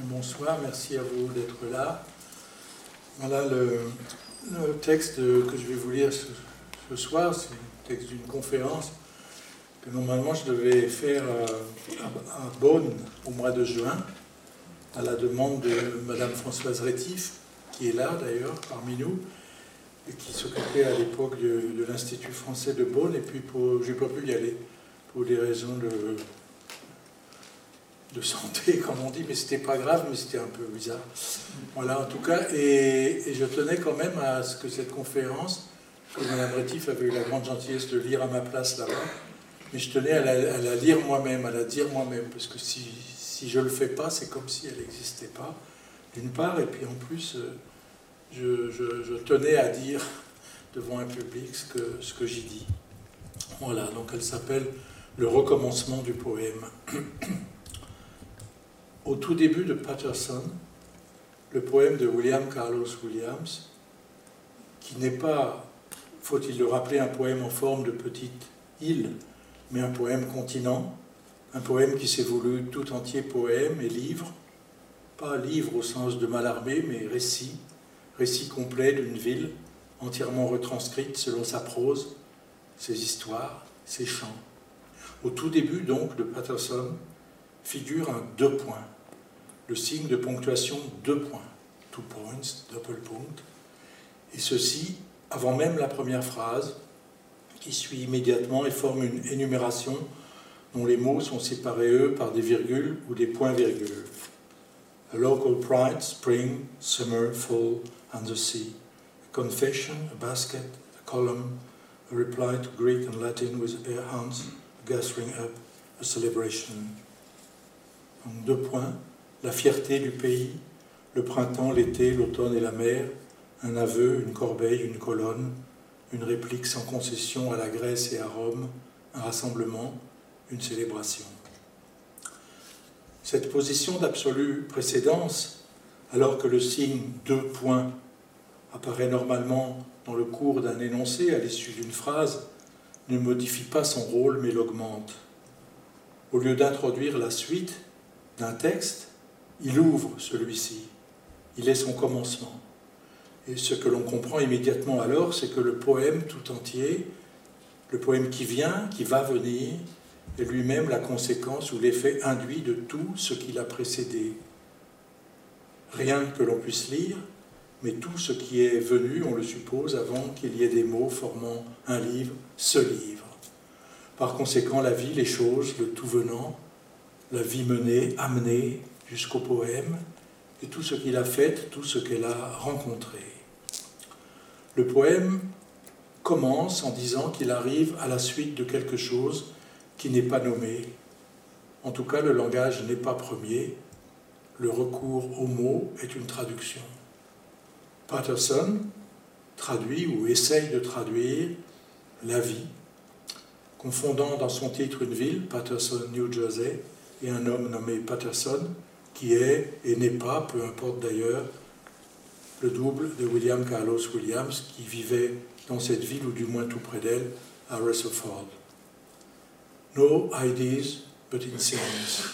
bonsoir, merci à vous d'être là. Voilà le, texte que je vais vous lire ce, soir, c'est le texte d'une conférence que normalement je devais faire euh, à, Bonn au mois de juin, à la demande de Madame Françoise Rétif, qui est là d'ailleurs parmi nous, et qui s'occupait à l'époque de, l'Institut français de Bonn, et puis je n'ai pas pu y aller pour des raisons de, de santé, comme on dit, mais c'était pas grave, mais c'était un peu bizarre. Voilà, en tout cas, et, je tenais quand même à ce que cette conférence, que Mme Rétif avait eu la grande gentillesse de lire à ma place là-bas, mais je tenais à la, lire moi-même, à la dire moi-même, parce que si, si je le fais pas, c'est comme si elle n'existait pas, d'une part, et puis en plus, euh, je, je, tenais à dire devant un public ce que, ce que j'y dis. Voilà, donc elle s'appelle Le recommencement du poème. Au tout début de Patterson, le poème de William Carlos Williams, qui n'est pas, faut-il le rappeler, un poème en forme de petite île, mais un poème continent, un poème qui s'est voulu tout entier poème et livre, pas livre au sens de Mallarmé, mais récit, récit complet d'une ville entièrement retranscrite selon sa prose, ses histoires, ses chants. Au tout début donc de Patterson, figure un deux points, le signe de ponctuation deux points, two points, double point, et ceci avant même la première phrase, qui suit immédiatement et forme une énumération dont les mots sont séparés, eux, par des virgules ou des points-virgules. A local pride, spring, summer, fall, and the sea. A confession, a basket, a column, a reply to Greek and Latin with air hands, a gathering up, a celebration. En deux points, la fierté du pays, le printemps, l'été, l'automne et la mer, un aveu, une corbeille, une colonne, une réplique sans concession à la Grèce et à Rome, un rassemblement, une célébration. Cette position d'absolue précédence, alors que le signe deux points apparaît normalement dans le cours d'un énoncé à l'issue d'une phrase, ne modifie pas son rôle mais l'augmente. Au lieu d'introduire la suite, d'un texte, il ouvre celui-ci. Il est son commencement. Et ce que l'on comprend immédiatement alors, c'est que le poème tout entier, le poème qui vient, qui va venir, est lui-même la conséquence ou l'effet induit de tout ce qui l'a précédé. Rien que l'on puisse lire, mais tout ce qui est venu, on le suppose, avant qu'il y ait des mots formant un livre, ce livre. Par conséquent, la vie, les choses, le tout venant, la vie menée, amenée jusqu'au poème, et tout ce qu'il a fait, tout ce qu'elle a rencontré. Le poème commence en disant qu'il arrive à la suite de quelque chose qui n'est pas nommé. En tout cas, le langage n'est pas premier. Le recours au mot est une traduction. Patterson traduit ou essaye de traduire la vie, confondant dans son titre une ville, Patterson, New Jersey, et un homme nommé Patterson, qui est et n'est pas, peu importe d'ailleurs, le double de William Carlos Williams, qui vivait dans cette ville, ou du moins tout près d'elle, à Rutherford. No ideas, but in things.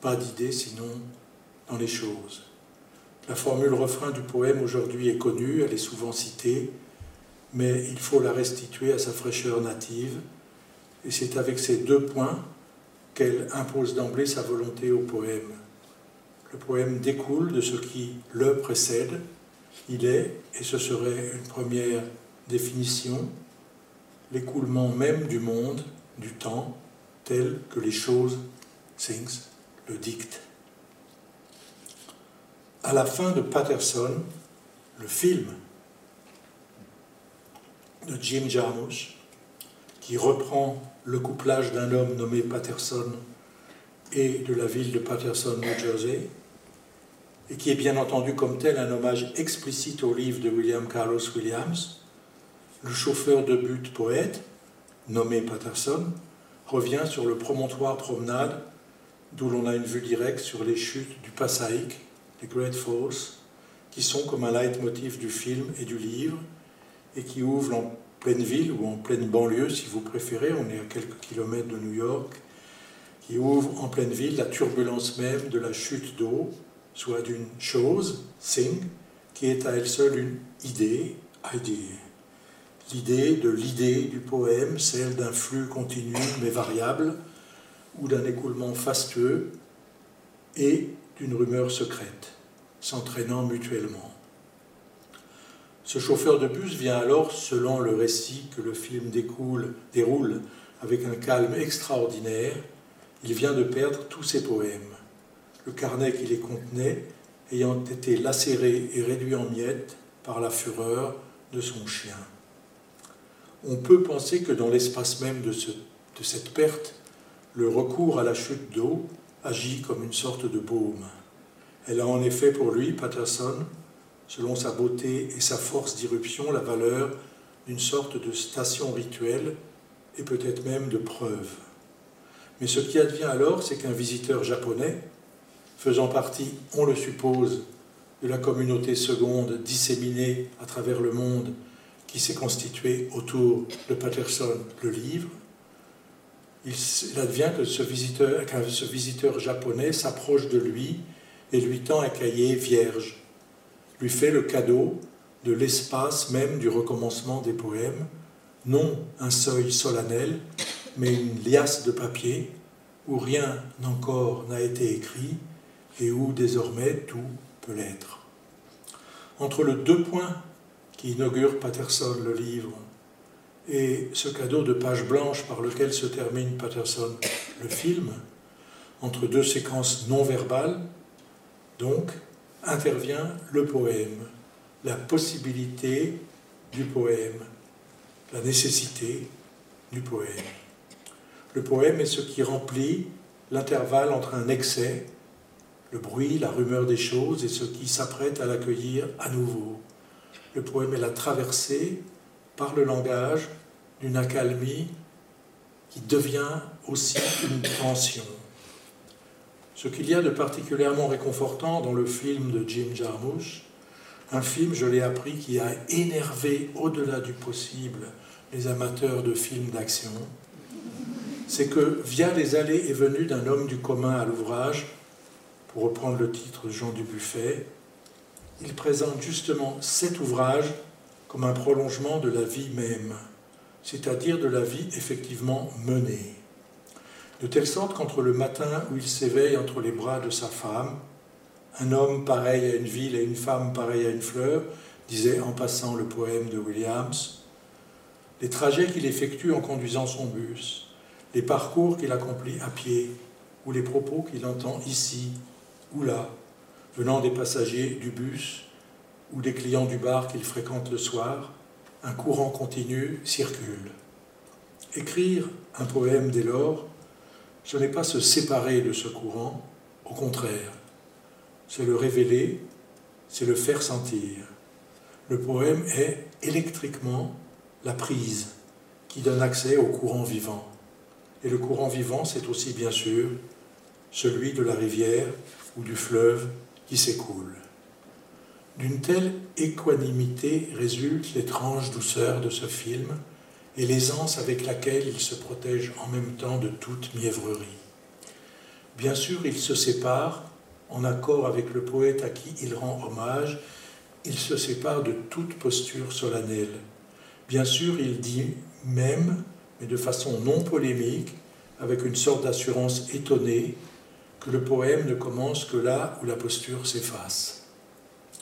Pas d'idées sinon dans les choses. La formule refrain du poème aujourd'hui est connue, elle est souvent citée, mais il faut la restituer à sa fraîcheur native. Et c'est avec ces deux points qu'elle impose d'emblée sa volonté au poème. Le poème découle de ce qui le précède. Il est, et ce serait une première définition, l'écoulement même du monde, du temps, tel que les choses, things, le dictent. À la fin de Patterson, le film de Jim Jarmusch, qui reprend le couplage d'un homme nommé Patterson et de la ville de Patterson, New Jersey, et qui est bien entendu comme tel un hommage explicite au livre de William Carlos Williams, le chauffeur de but poète, nommé Patterson, revient sur le promontoire promenade d'où l'on a une vue directe sur les chutes du Passaic, les Great Falls, qui sont comme un leitmotiv du film et du livre, et qui ouvrent en pleine ville ou en pleine banlieue, si vous préférez, on est à quelques kilomètres de New York, qui ouvre en pleine ville la turbulence même de la chute d'eau, soit d'une chose, thing, qui est à elle seule une idée, idea. L'idée de l'idée du poème, celle d'un flux continu mais variable, ou d'un écoulement fastueux, et d'une rumeur secrète, s'entraînant mutuellement. Ce chauffeur de bus vient alors, selon le récit que le film découle, déroule avec un calme extraordinaire, il vient de perdre tous ses poèmes. Le carnet qui les contenait ayant été lacéré et réduit en miettes par la fureur de son chien. On peut penser que dans l'espace même de, de cette perte, le recours à la chute d'eau agit comme une sorte de baume. Elle a en effet pour lui, Patterson, selon sa beauté et sa force d'irruption, la valeur d'une sorte de station rituelle et peut-être même de preuve. Mais ce qui advient alors, c'est qu'un visiteur japonais, faisant partie, on le suppose, de la communauté seconde disséminée à travers le monde qui s'est constituée autour de Patterson, le livre, il advient que visiteur, ce visiteur japonais s'approche de lui et lui tend un cahier vierge, lui fait le cadeau de l'espace même du recommencement des poèmes, non un seuil solennel, mais une liasse de papier où rien encore n'a été écrit et où désormais tout peut l'être. Entre le deux points qui inaugurent Patterson le livre et ce cadeau de page blanche par lequel se termine Patterson le film, entre deux séquences non verbales, donc, intervient le poème, la possibilité du poème, la nécessité du poème. Le poème est ce qui remplit l'intervalle entre un excès, le bruit, la rumeur des choses, et ce qui s'apprête à l'accueillir à nouveau. Le poème est la traversée par le langage d'une accalmie qui devient aussi une tension. Ce qu'il y a de particulièrement réconfortant dans le film de Jim Jarmusch, un film, je l'ai appris, qui a énervé au-delà du possible les amateurs de films d'action, c'est que via les allées et venues d'un homme du commun à l'ouvrage, pour reprendre le titre de Jean Dubuffet, il présente justement cet ouvrage comme un prolongement de la vie même, c'est-à-dire de la vie effectivement menée. De telle sorte qu'entre le matin où il s'éveille entre les bras de sa femme, un homme pareil à une ville et une femme pareille à une fleur, disait en passant le poème de Williams, les trajets qu'il effectue en conduisant son bus, les parcours qu'il accomplit à pied, ou les propos qu'il entend ici ou là, venant des passagers du bus ou des clients du bar qu'il fréquente le soir, un courant continu circule. Écrire un poème dès lors, ce n'est pas se séparer de ce courant, au contraire, c'est le révéler, c'est le faire sentir. Le poème est électriquement la prise qui donne accès au courant vivant. Et le courant vivant, c'est aussi bien sûr celui de la rivière ou du fleuve qui s'écoule. D'une telle équanimité résulte l'étrange douceur de ce film et l'aisance avec laquelle il se protège en même temps de toute mièvrerie. Bien sûr, il se sépare, en accord avec le poète à qui il rend hommage, il se sépare de toute posture solennelle. Bien sûr, il dit même, mais de façon non polémique, avec une sorte d'assurance étonnée, que le poème ne commence que là où la posture s'efface.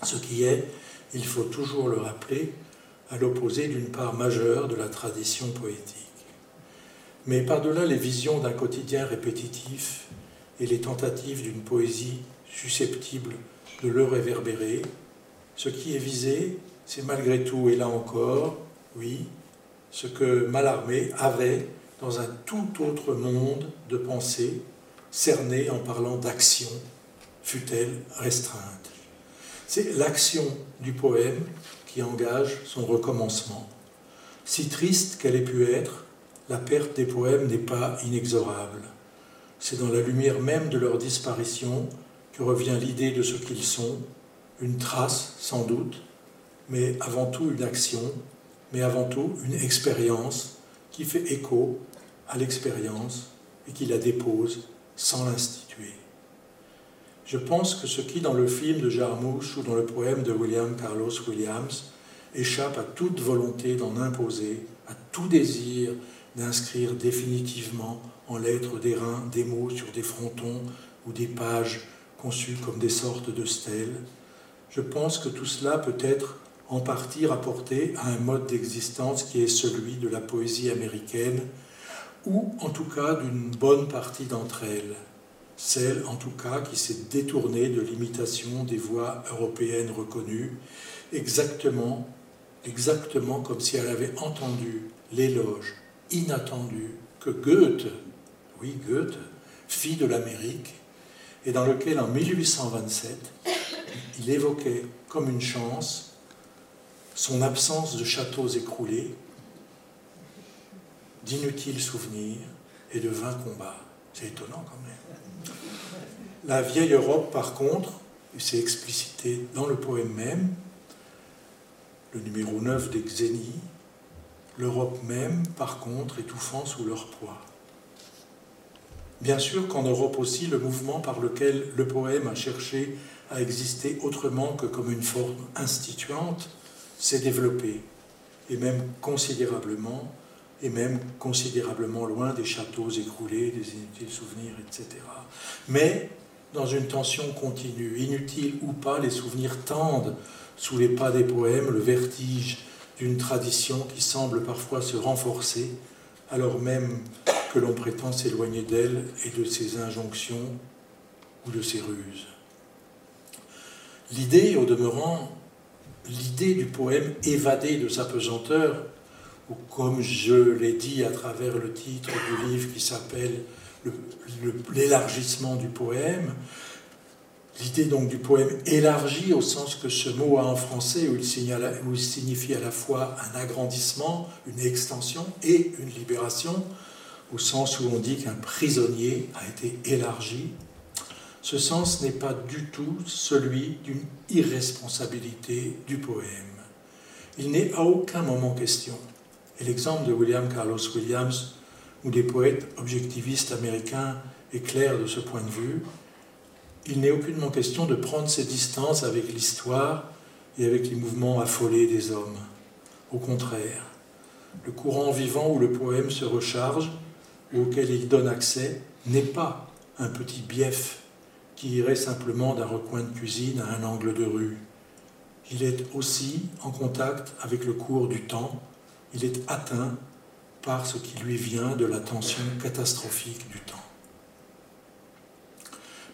Ce qui est, il faut toujours le rappeler, à l'opposé d'une part majeure de la tradition poétique. Mais par-delà les visions d'un quotidien répétitif et les tentatives d'une poésie susceptible de le réverbérer, ce qui est visé, c'est malgré tout, et là encore, oui, ce que Mallarmé avait dans un tout autre monde de pensée, cerné en parlant d'action, fut-elle restreinte. C'est l'action du poème qui engage son recommencement. Si triste qu'elle ait pu être, la perte des poèmes n'est pas inexorable. C'est dans la lumière même de leur disparition que revient l'idée de ce qu'ils sont, une trace sans doute, mais avant tout une action, mais avant tout une expérience qui fait écho à l'expérience et qui la dépose sans l'instituer. Je pense que ce qui, dans le film de Jarmouche ou dans le poème de William Carlos Williams, échappe à toute volonté d'en imposer, à tout désir d'inscrire définitivement en lettres d'airain des mots sur des frontons ou des pages conçues comme des sortes de stèles, je pense que tout cela peut être en partie rapporté à un mode d'existence qui est celui de la poésie américaine, ou en tout cas d'une bonne partie d'entre elles, celle en tout cas qui s'est détournée de l'imitation des voix européennes reconnues, exactement, exactement comme si elle avait entendu l'éloge inattendu que Goethe, oui Goethe, fit de l'Amérique, et dans lequel en 1827, il évoquait comme une chance son absence de châteaux écroulés, d'inutiles souvenirs et de vains combats. C'est étonnant quand même. La vieille Europe, par contre, et c'est explicité dans le poème même, le numéro 9 des Xénies, l'Europe même, par contre, étouffant sous leur poids. Bien sûr qu'en Europe aussi, le mouvement par lequel le poème a cherché à exister autrement que comme une forme instituante s'est développé, et même considérablement, et même considérablement loin des châteaux écroulés, des inutiles souvenirs, etc. Mais dans une tension continue, inutile ou pas, les souvenirs tendent sous les pas des poèmes le vertige d'une tradition qui semble parfois se renforcer, alors même que l'on prétend s'éloigner d'elle et de ses injonctions ou de ses ruses. L'idée, au demeurant, l'idée du poème évadé de sa pesanteur, comme je l'ai dit à travers le titre du livre qui s'appelle L'élargissement du poème, L'idée donc du poème élargi au sens que ce mot a en français, où il, signifie à la fois un agrandissement, une extension et une libération, au sens où on dit qu'un prisonnier a été élargi. Ce sens n'est pas du tout celui d'une irresponsabilité du poème. Il n'est à aucun moment question, et l'exemple de William Carlos Williams ou des poètes objectivistes américains est clair de ce point de vue, il n'est aucunement question de prendre ses distances avec l'histoire et avec les mouvements affolés des hommes. Au contraire, le courant vivant où le poème se recharge ou auquel il donne accès n'est pas un petit bief qui irait simplement d'un recoin de cuisine à un angle de rue. Il est aussi en contact avec le cours du temps, il est atteint par ce qui lui vient de la tension catastrophique du temps.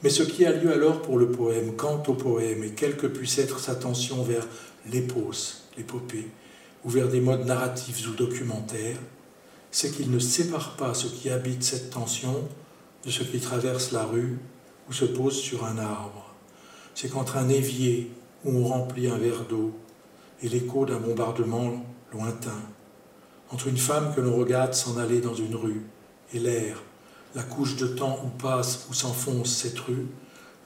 Mais ce qui a lieu alors pour le poème, quant au poème, et quelle que puisse être sa tension vers l'épos, l'épopée, ou vers des modes narratifs ou documentaires, c'est qu'il ne sépare pas ce qui habite cette tension de ce qui traverse la rue ou se pose sur un arbre. C'est qu'entre un évier où on remplit un verre d'eau et l'écho d'un bombardement lointain, entre une femme que l'on regarde s'en aller dans une rue et l'air la couche de temps où passe ou s'enfonce cette rue,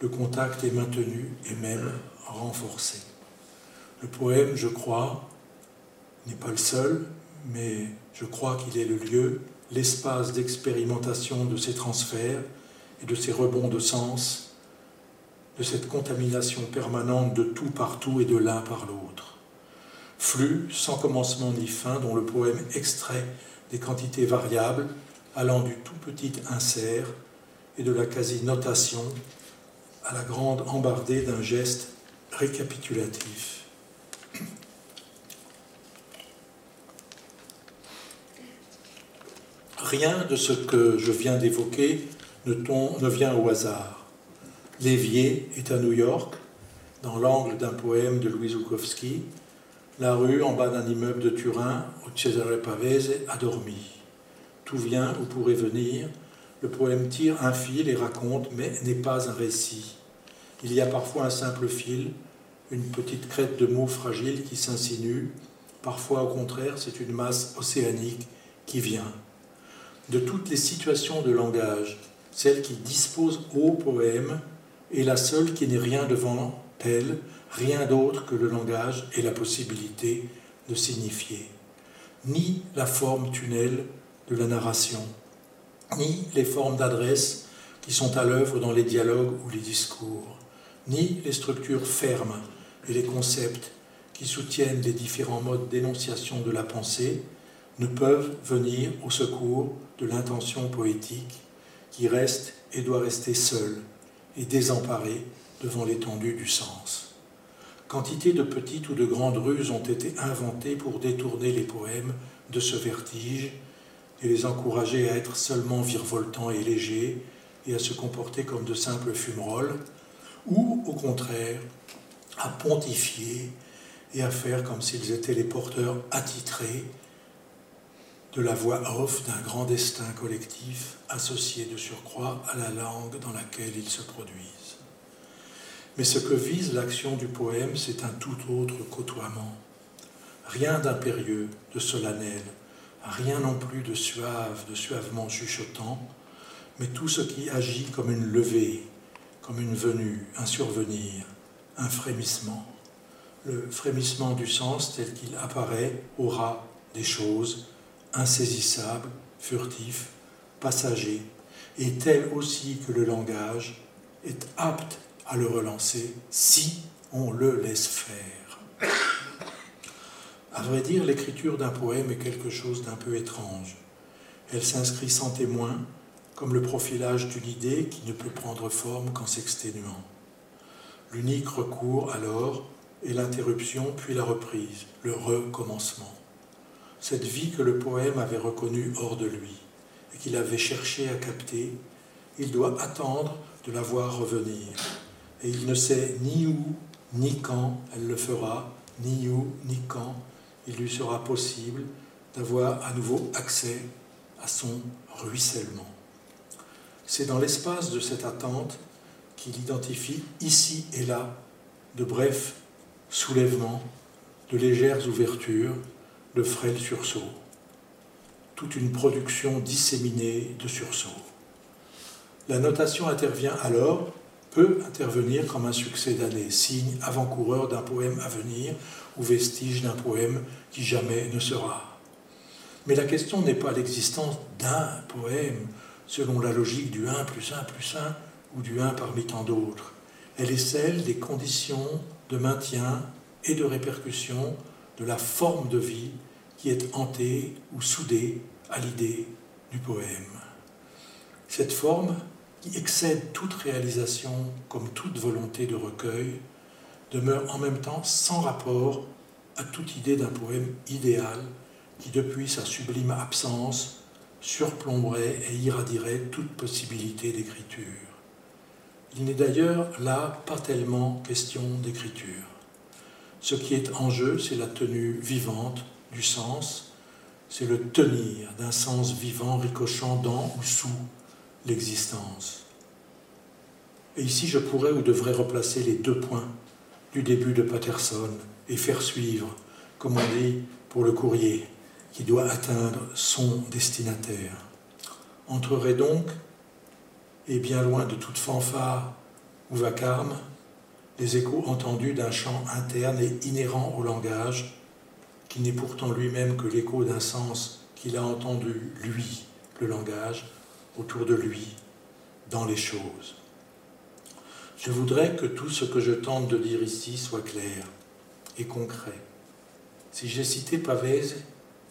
le contact est maintenu et même renforcé. Le poème, je crois, n'est pas le seul, mais je crois qu'il est le lieu, l'espace d'expérimentation de ces transferts et de ces rebonds de sens, de cette contamination permanente de tout partout et de l'un par l'autre. Flux sans commencement ni fin dont le poème extrait des quantités variables allant du tout petit insert et de la quasi-notation à la grande embardée d'un geste récapitulatif. Rien de ce que je viens d'évoquer ne, vient au hasard. L'évier est à New York, dans l'angle d'un poème de Louis Zukowski. La rue, en bas d'un immeuble de Turin, au Cesare Pavese, a dormi tout vient ou pourrait venir. Le poème tire un fil et raconte, mais n'est pas un récit. Il y a parfois un simple fil, une petite crête de mots fragiles qui s'insinue. Parfois, au contraire, c'est une masse océanique qui vient. De toutes les situations de langage, celle qui dispose au poème est la seule qui n'est rien devant elle, rien d'autre que le langage et la possibilité de signifier. Ni la forme tunnel de la narration, ni les formes d'adresse qui sont à l'œuvre dans les dialogues ou les discours, ni les structures fermes et les concepts qui soutiennent les différents modes d'énonciation de la pensée ne peuvent venir au secours de l'intention poétique qui reste et doit rester seule et désemparée devant l'étendue du sens. Quantité de petites ou de grandes ruses ont été inventées pour détourner les poèmes de ce vertige et les encourager à être seulement virevoltants et légers et à se comporter comme de simples fumerolles, ou au contraire à pontifier et à faire comme s'ils étaient les porteurs attitrés de la voix off d'un grand destin collectif associé de surcroît à la langue dans laquelle ils se produisent. Mais ce que vise l'action du poème, c'est un tout autre côtoiement. Rien d'impérieux, de solennel, rien non plus de suave, de suavement chuchotant, mais tout ce qui agit comme une levée, comme une venue, un survenir, un frémissement. Le frémissement du sens tel qu'il apparaît au ras des choses, insaisissable, furtif, passager, et tel aussi que le langage est apte à le relancer si on le laisse faire. À vrai dire, l'écriture d'un poème est quelque chose d'un peu étrange. Elle s'inscrit sans témoin, comme le profilage d'une idée qui ne peut prendre forme qu'en s'exténuant. L'unique recours alors est l'interruption puis la reprise, le recommencement cette vie que le poème avait reconnue hors de lui et qu'il avait cherché à capter, il doit attendre de la voir revenir. Et il ne sait ni où, ni quand elle le fera, ni où, ni quand il lui sera possible d'avoir à nouveau accès à son ruissellement. C'est dans l'espace de cette attente qu'il identifie ici et là de brefs soulèvements, de légères ouvertures, le frêle sursaut, toute une production disséminée de sursauts. La notation intervient alors, peut intervenir comme un succès d'année, signe avant-coureur d'un poème à venir ou vestige d'un poème qui jamais ne sera. Mais la question n'est pas l'existence d'un poème selon la logique du 1 plus 1 plus 1 ou du 1 parmi tant d'autres. Elle est celle des conditions de maintien et de répercussion de la forme de vie qui est hantée ou soudée à l'idée du poème. Cette forme, qui excède toute réalisation comme toute volonté de recueil, demeure en même temps sans rapport à toute idée d'un poème idéal qui, depuis sa sublime absence, surplomberait et irradierait toute possibilité d'écriture. Il n'est d'ailleurs là pas tellement question d'écriture. Ce qui est en jeu, c'est la tenue vivante du sens, c'est le tenir d'un sens vivant ricochant dans ou sous l'existence. Et ici, je pourrais ou devrais replacer les deux points du début de Patterson et faire suivre, comme on dit pour le courrier, qui doit atteindre son destinataire. Entrerait donc, et bien loin de toute fanfare ou vacarme, les échos entendus d'un chant interne et inhérent au langage, qui n'est pourtant lui-même que l'écho d'un sens qu'il a entendu, lui, le langage, autour de lui, dans les choses. Je voudrais que tout ce que je tente de dire ici soit clair et concret. Si j'ai cité Pavese,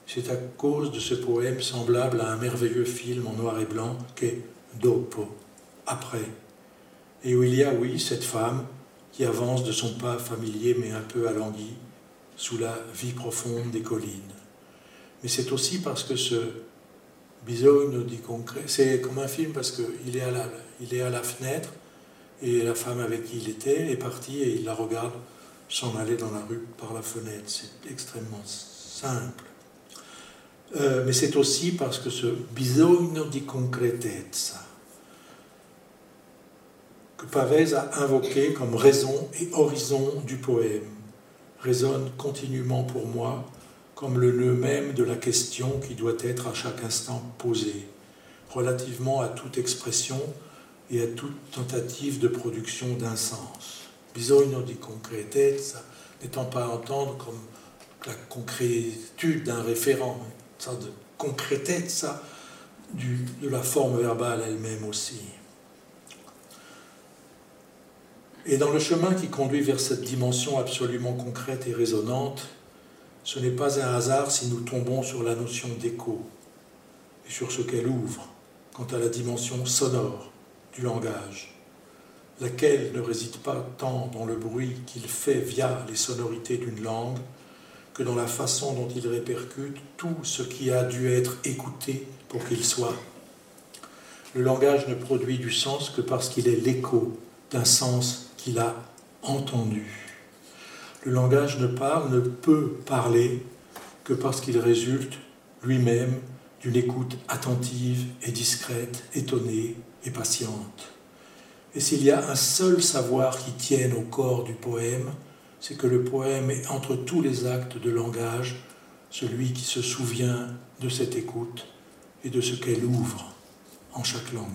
c'est à cause de ce poème semblable à un merveilleux film en noir et blanc qu'est Dopo, après, et où il y a, oui, cette femme qui avance de son pas familier mais un peu alangui sous la vie profonde des collines. Mais c'est aussi parce que ce di concret, c'est comme un film parce qu'il est, à la, il est à la fenêtre et la femme avec qui il était est partie et il la regarde s'en aller dans la rue par la fenêtre. C'est extrêmement simple. Euh, mais c'est aussi parce que ce bisogno di concretezza, que Pavese a invoqué comme raison et horizon du poème, résonne continuellement pour moi comme le nœud même de la question qui doit être à chaque instant posée, relativement à toute expression et à toute tentative de production d'un sens. Bisogno di concretezza n'étant pas à entendre comme la concrétude d'un référent, une sorte de de la forme verbale elle-même aussi. Et dans le chemin qui conduit vers cette dimension absolument concrète et résonante, ce n'est pas un hasard si nous tombons sur la notion d'écho et sur ce qu'elle ouvre quant à la dimension sonore du langage, laquelle ne réside pas tant dans le bruit qu'il fait via les sonorités d'une langue que dans la façon dont il répercute tout ce qui a dû être écouté pour qu'il soit. Le langage ne produit du sens que parce qu'il est l'écho d'un sens qu'il a entendu. Le langage ne parle, ne peut parler que parce qu'il résulte lui-même d'une écoute attentive et discrète, étonnée et patiente. Et s'il y a un seul savoir qui tienne au corps du poème, c'est que le poème est entre tous les actes de langage celui qui se souvient de cette écoute et de ce qu'elle ouvre en chaque langue.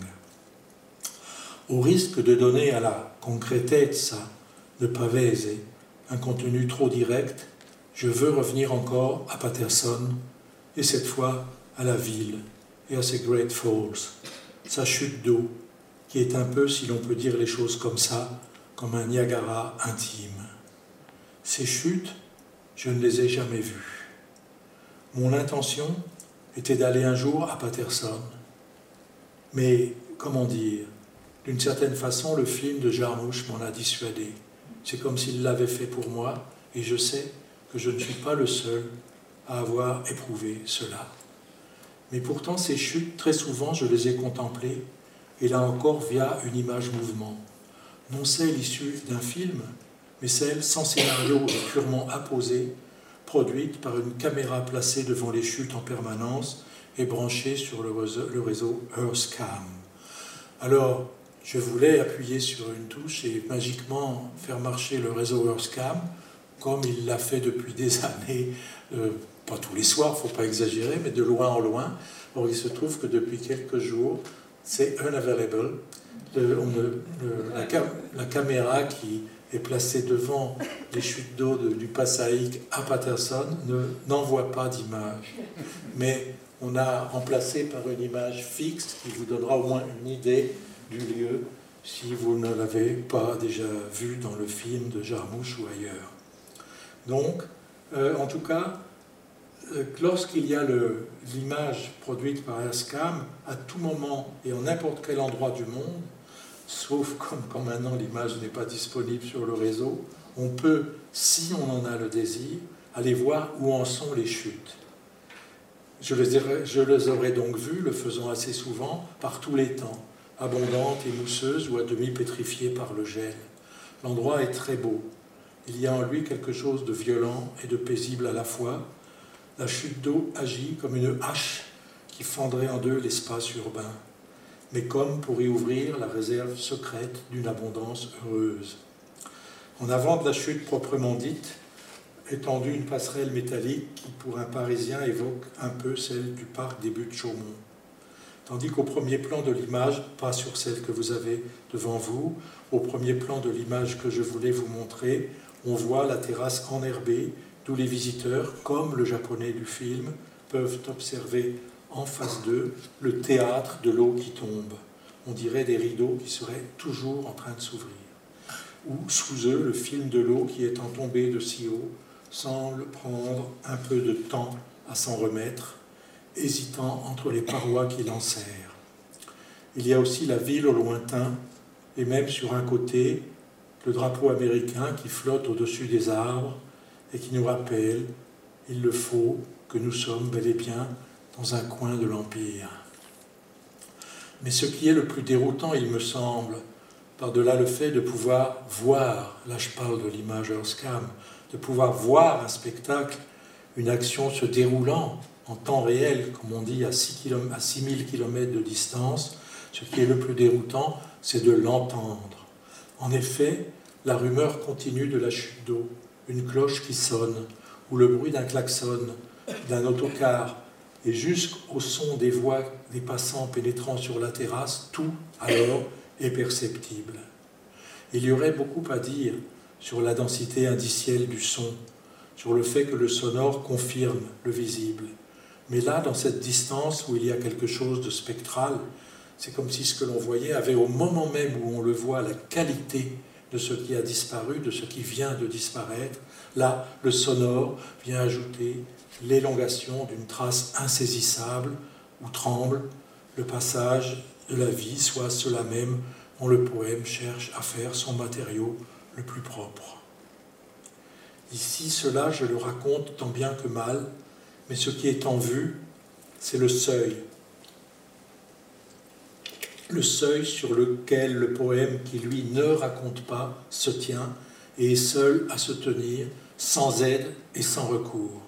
Au risque de donner à la concretezza de Pavese un contenu trop direct, je veux revenir encore à Patterson, et cette fois à la ville et à ses Great Falls, sa chute d'eau, qui est un peu, si l'on peut dire les choses comme ça, comme un Niagara intime. Ces chutes, je ne les ai jamais vues. Mon intention était d'aller un jour à Patterson, mais comment dire, d'une certaine façon, le film de Jarmouche m'en a dissuadé. C'est comme s'il l'avait fait pour moi, et je sais que je ne suis pas le seul à avoir éprouvé cela. Mais pourtant, ces chutes, très souvent, je les ai contemplées, et là encore via une image mouvement. Non celle issue d'un film, mais celle sans scénario et purement apposée, produite par une caméra placée devant les chutes en permanence et branchée sur le réseau, le réseau Earthcam. Alors, je voulais appuyer sur une touche et magiquement faire marcher le réseau Earthcam, comme il l'a fait depuis des années, euh, pas tous les soirs, faut pas exagérer, mais de loin en loin. Or, il se trouve que depuis quelques jours, c'est unavailable. la, la, caméra qui est placée devant les chutes d'eau du Passaïque à Patterson n'envoie pas d'image. Mais on a remplacé par une image fixe qui vous donnera au moins une idée du lieu si vous ne l'avez pas déjà vu dans le film de Jarmouche ou ailleurs. Donc, euh, en tout cas, euh, lorsqu'il y a l'image produite par Erscam, à tout moment et en n'importe quel endroit du monde, sauf comme quand maintenant l'image n'est pas disponible sur le réseau, on peut, si on en a le désir, aller voir où en sont les chutes. Je les, je les aurais donc vues, le faisant assez souvent, par tous les temps abondante et mousseuse ou à demi pétrifiée par le gel. L'endroit est très beau. Il y a en lui quelque chose de violent et de paisible à la fois. La chute d'eau agit comme une hache qui fendrait en deux l'espace urbain, mais comme pour y ouvrir la réserve secrète d'une abondance heureuse. En avant de la chute proprement dite, étendue une passerelle métallique qui, pour un Parisien, évoque un peu celle du parc des Buttes Chaumont. Tandis qu'au premier plan de l'image, pas sur celle que vous avez devant vous, au premier plan de l'image que je voulais vous montrer, on voit la terrasse enherbée, d'où les visiteurs, comme le japonais du film, peuvent observer en face d'eux le théâtre de l'eau qui tombe. On dirait des rideaux qui seraient toujours en train de s'ouvrir. Ou sous eux, le film de l'eau qui étant tombé de si haut semble prendre un peu de temps à s'en remettre hésitant entre les parois qui l'enserrent. Il y a aussi la ville au lointain, et même sur un côté, le drapeau américain qui flotte au-dessus des arbres et qui nous rappelle, il le faut, que nous sommes bel et bien dans un coin de l'Empire. Mais ce qui est le plus déroutant, il me semble, par-delà le fait de pouvoir voir, là je parle de l'image Earthcam, de pouvoir voir un spectacle, une action se déroulant en temps réel, comme on dit, à, 6 km, à 6000 km de distance, ce qui est le plus déroutant, c'est de l'entendre. En effet, la rumeur continue de la chute d'eau, une cloche qui sonne, ou le bruit d'un klaxon, d'un autocar, et jusqu'au son des voix des passants pénétrant sur la terrasse, tout alors est perceptible. Il y aurait beaucoup à dire sur la densité indicielle du son, sur le fait que le sonore confirme le visible, mais là, dans cette distance où il y a quelque chose de spectral, c'est comme si ce que l'on voyait avait au moment même où on le voit la qualité de ce qui a disparu, de ce qui vient de disparaître. Là, le sonore vient ajouter l'élongation d'une trace insaisissable où tremble le passage de la vie, soit cela même dont le poème cherche à faire son matériau le plus propre. Ici, cela, je le raconte tant bien que mal, mais ce qui est en vue, c'est le seuil. Le seuil sur lequel le poème qui, lui, ne raconte pas, se tient et est seul à se tenir, sans aide et sans recours.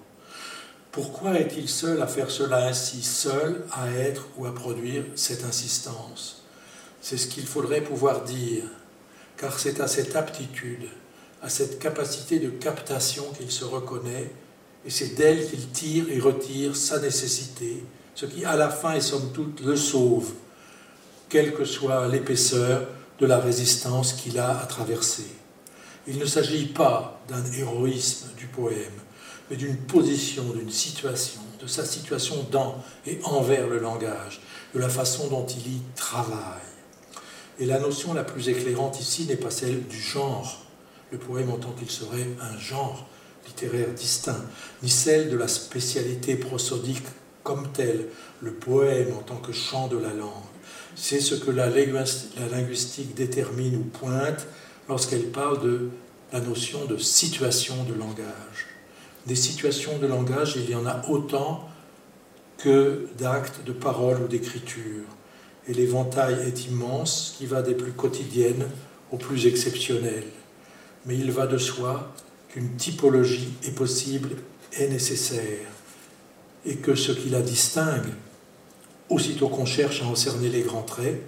Pourquoi est-il seul à faire cela ainsi, seul à être ou à produire cette insistance? C'est ce qu'il faudrait pouvoir dire, car c'est à cette aptitude, à cette capacité de captation qu'il se reconnaît, et c'est d'elle qu'il tire et retire sa nécessité, ce qui à la fin et somme toute le sauve, quelle que soit l'épaisseur de la résistance qu'il a à traverser. Il ne s'agit pas d'un héroïsme du poème, mais d'une position, d'une situation, de sa situation dans et envers le langage, de la façon dont il y travaille. Et la notion la plus éclairante ici n'est pas celle du genre, le poème en tant qu'il serait un genre littéraire distinct, ni celle de la spécialité prosodique comme telle, le poème en tant que chant de la langue. C'est ce que la linguistique détermine ou pointe lorsqu'elle parle de la notion de situation de langage des situations de langage, il y en a autant que d'actes, de paroles ou d'écriture. Et l'éventail est immense, qui va des plus quotidiennes aux plus exceptionnelles. Mais il va de soi qu'une typologie est possible et nécessaire, et que ce qui la distingue, aussitôt qu'on cherche à en cerner les grands traits,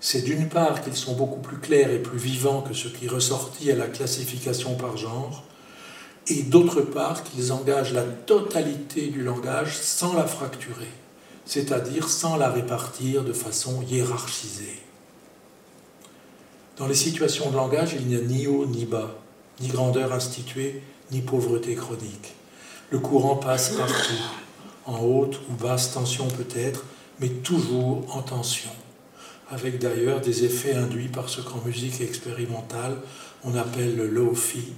c'est d'une part qu'ils sont beaucoup plus clairs et plus vivants que ce qui ressortit à la classification par genre, et d'autre part qu'ils engagent la totalité du langage sans la fracturer, c'est-à-dire sans la répartir de façon hiérarchisée. Dans les situations de langage, il n'y a ni haut ni bas, ni grandeur instituée, ni pauvreté chronique. Le courant passe partout, en haute ou basse tension peut-être, mais toujours en tension, avec d'ailleurs des effets induits par ce qu'en musique expérimentale on appelle le low-fi,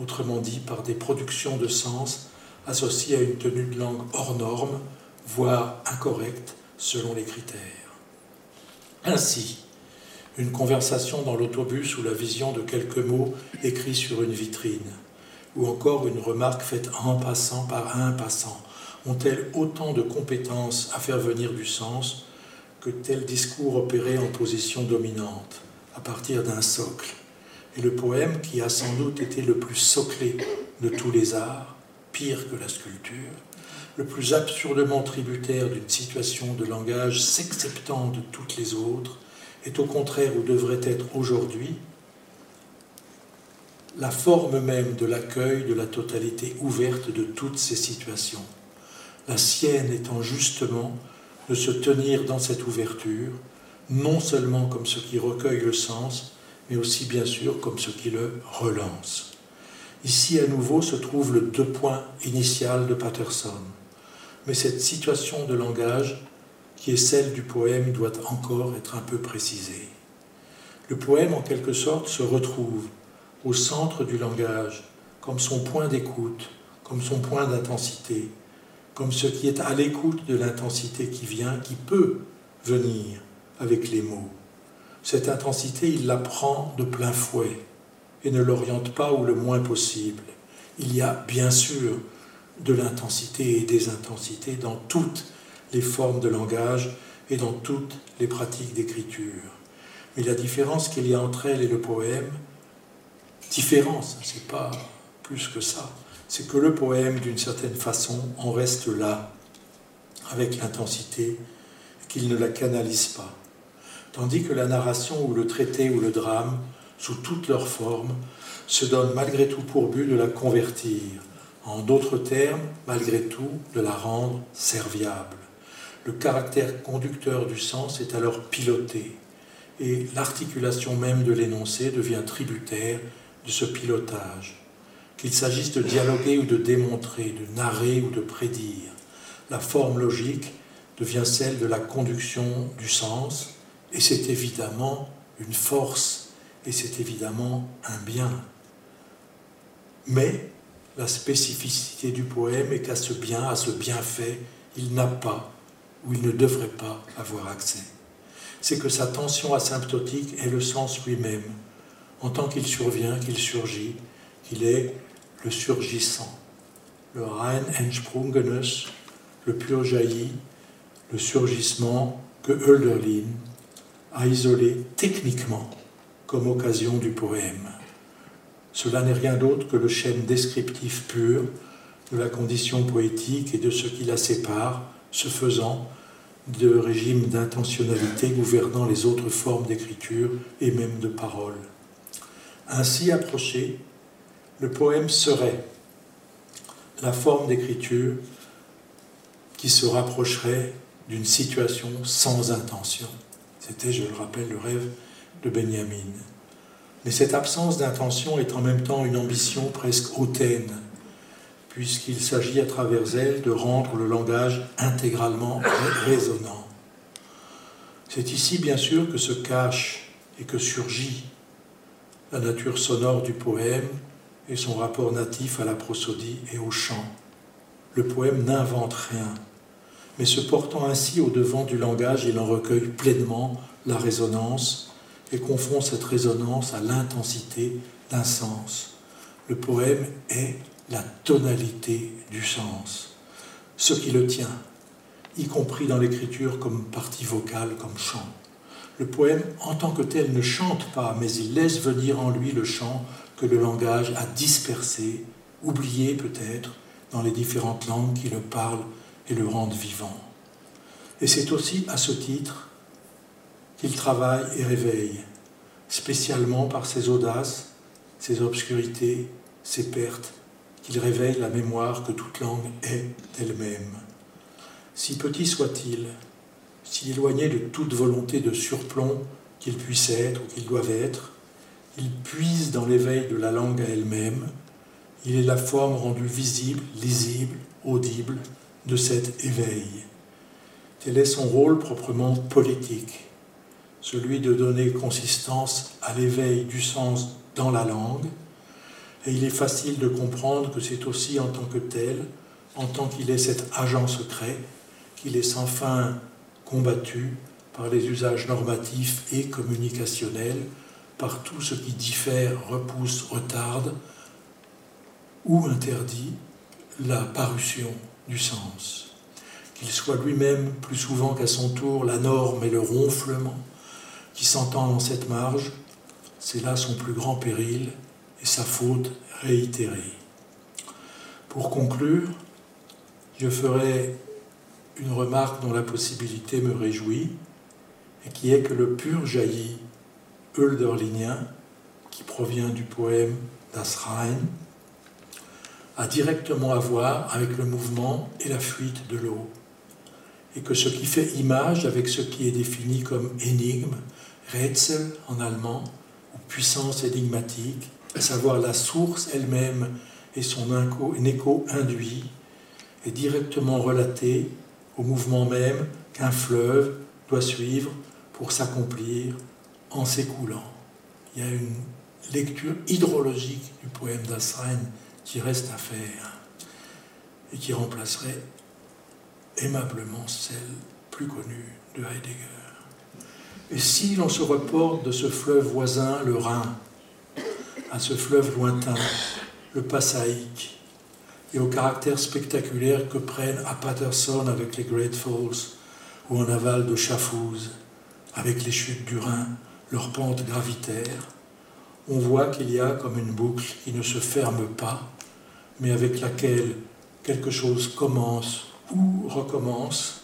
autrement dit par des productions de sens associées à une tenue de langue hors norme, voire incorrecte selon les critères. Ainsi, une conversation dans l'autobus ou la vision de quelques mots écrits sur une vitrine, ou encore une remarque faite en passant par un passant, ont-elles autant de compétences à faire venir du sens que tel discours opéré en position dominante, à partir d'un socle? Et le poème qui a sans doute été le plus soclé de tous les arts, pire que la sculpture, le plus absurdement tributaire d'une situation de langage s'exceptant de toutes les autres, est au contraire ou devrait être aujourd'hui la forme même de l'accueil de la totalité ouverte de toutes ces situations, la sienne étant justement de se tenir dans cette ouverture, non seulement comme ce qui recueille le sens, mais aussi bien sûr comme ce qui le relance. Ici à nouveau se trouve le deux points initial de Patterson. Mais cette situation de langage, qui est celle du poème, doit encore être un peu précisée. Le poème, en quelque sorte, se retrouve au centre du langage, comme son point d'écoute, comme son point d'intensité, comme ce qui est à l'écoute de l'intensité qui vient, qui peut venir avec les mots cette intensité, il la prend de plein fouet et ne l'oriente pas ou le moins possible. Il y a bien sûr de l'intensité et des intensités dans toutes les formes de langage et dans toutes les pratiques d'écriture. Mais la différence qu'il y a entre elle et le poème, différence, c'est pas plus que ça, c'est que le poème, d'une certaine façon, en reste là, avec l'intensité, qu'il ne la canalise pas tandis que la narration ou le traité ou le drame, sous toutes leurs formes, se donne malgré tout pour but de la convertir, en d'autres termes, malgré tout, de la rendre serviable. Le caractère conducteur du sens est alors piloté, et l'articulation même de l'énoncé devient tributaire de ce pilotage. Qu'il s'agisse de dialoguer ou de démontrer, de narrer ou de prédire, la forme logique devient celle de la conduction du sens, et c'est évidemment une force et c'est évidemment un bien. Mais la spécificité du poème est qu'à ce bien, à ce bienfait, il n'a pas ou il ne devrait pas avoir accès. C'est que sa tension asymptotique est le sens lui-même, en tant qu'il survient, qu'il surgit, qu'il est le surgissant, le rein Entsprungenes, le pur jailli, le surgissement que Hölderlin a isolé techniquement comme occasion du poème. Cela n'est rien d'autre que le schème descriptif pur de la condition poétique et de ce qui la sépare, ce faisant, de régime d'intentionnalité gouvernant les autres formes d'écriture et même de parole. Ainsi approché, le poème serait la forme d'écriture qui se rapprocherait d'une situation sans intention. C'était, je le rappelle, le rêve de Benjamin. Mais cette absence d'intention est en même temps une ambition presque hautaine, puisqu'il s'agit à travers elle de rendre le langage intégralement résonnant. C'est ici bien sûr que se cache et que surgit la nature sonore du poème et son rapport natif à la prosodie et au chant. Le poème n'invente rien, mais se portant ainsi au devant du langage, il en recueille pleinement la résonance et confond cette résonance à l'intensité d'un sens. Le poème est la tonalité du sens, ce qui le tient, y compris dans l'écriture comme partie vocale, comme chant. Le poème, en tant que tel, ne chante pas, mais il laisse venir en lui le chant que le langage a dispersé, oublié peut-être, dans les différentes langues qui le parlent et le rendent vivant. Et c'est aussi à ce titre qu'il travaille et réveille, spécialement par ses audaces, ses obscurités, ses pertes, qu'il réveille la mémoire que toute langue est elle-même. Si petit soit-il, si éloigné de toute volonté de surplomb qu'il puisse être ou qu'il doive être, il puise dans l'éveil de la langue à elle-même, il est la forme rendue visible, lisible, audible de cet éveil. Tel est son rôle proprement politique, celui de donner consistance à l'éveil du sens dans la langue, et il est facile de comprendre que c'est aussi en tant que tel, en tant qu'il est cet agent secret, qu'il est sans fin combattu par les usages normatifs et communicationnels, par tout ce qui diffère, repousse, retarde ou interdit la parution du sens. Qu'il soit lui-même plus souvent qu'à son tour la norme et le ronflement qui s'entend dans cette marge, c'est là son plus grand péril sa faute réitérée. Pour conclure, je ferai une remarque dont la possibilité me réjouit, et qui est que le pur jaillit hölderlinien, qui provient du poème Das Rhein, a directement à voir avec le mouvement et la fuite de l'eau, et que ce qui fait image avec ce qui est défini comme énigme, Rätsel en allemand, ou puissance énigmatique, à savoir la source elle-même et son écho induit, est directement relaté au mouvement même qu'un fleuve doit suivre pour s'accomplir en s'écoulant. Il y a une lecture hydrologique du poème d'Asrein qui reste à faire et qui remplacerait aimablement celle plus connue de Heidegger. Et si l'on se reporte de ce fleuve voisin, le Rhin, à ce fleuve lointain, le Passaïque, et au caractère spectaculaire que prennent à Patterson avec les Great Falls ou en aval de Schaffhouse avec les chutes du Rhin, leur pente gravitaire, on voit qu'il y a comme une boucle qui ne se ferme pas, mais avec laquelle quelque chose commence ou recommence,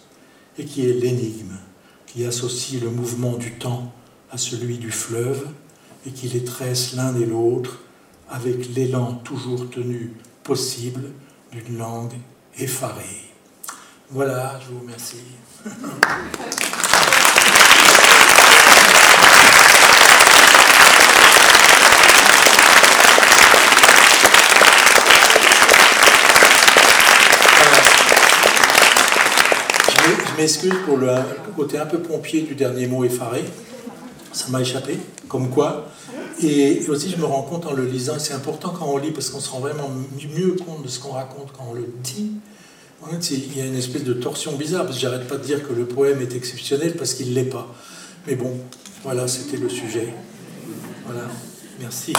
et qui est l'énigme, qui associe le mouvement du temps à celui du fleuve, et qui les tresse l'un et l'autre avec l'élan toujours tenu possible d'une langue effarée. Voilà, je vous remercie. Je m'excuse pour le côté un peu pompier du dernier mot effaré. Ça m'a échappé. Comme quoi, Et aussi, je me rends compte en le lisant, c'est important quand on lit parce qu'on se rend vraiment mieux compte de ce qu'on raconte quand on le dit. En fait, il y a une espèce de torsion bizarre, parce que j'arrête pas de dire que le poème est exceptionnel parce qu'il ne l'est pas. Mais bon, voilà, c'était le sujet. Voilà, merci.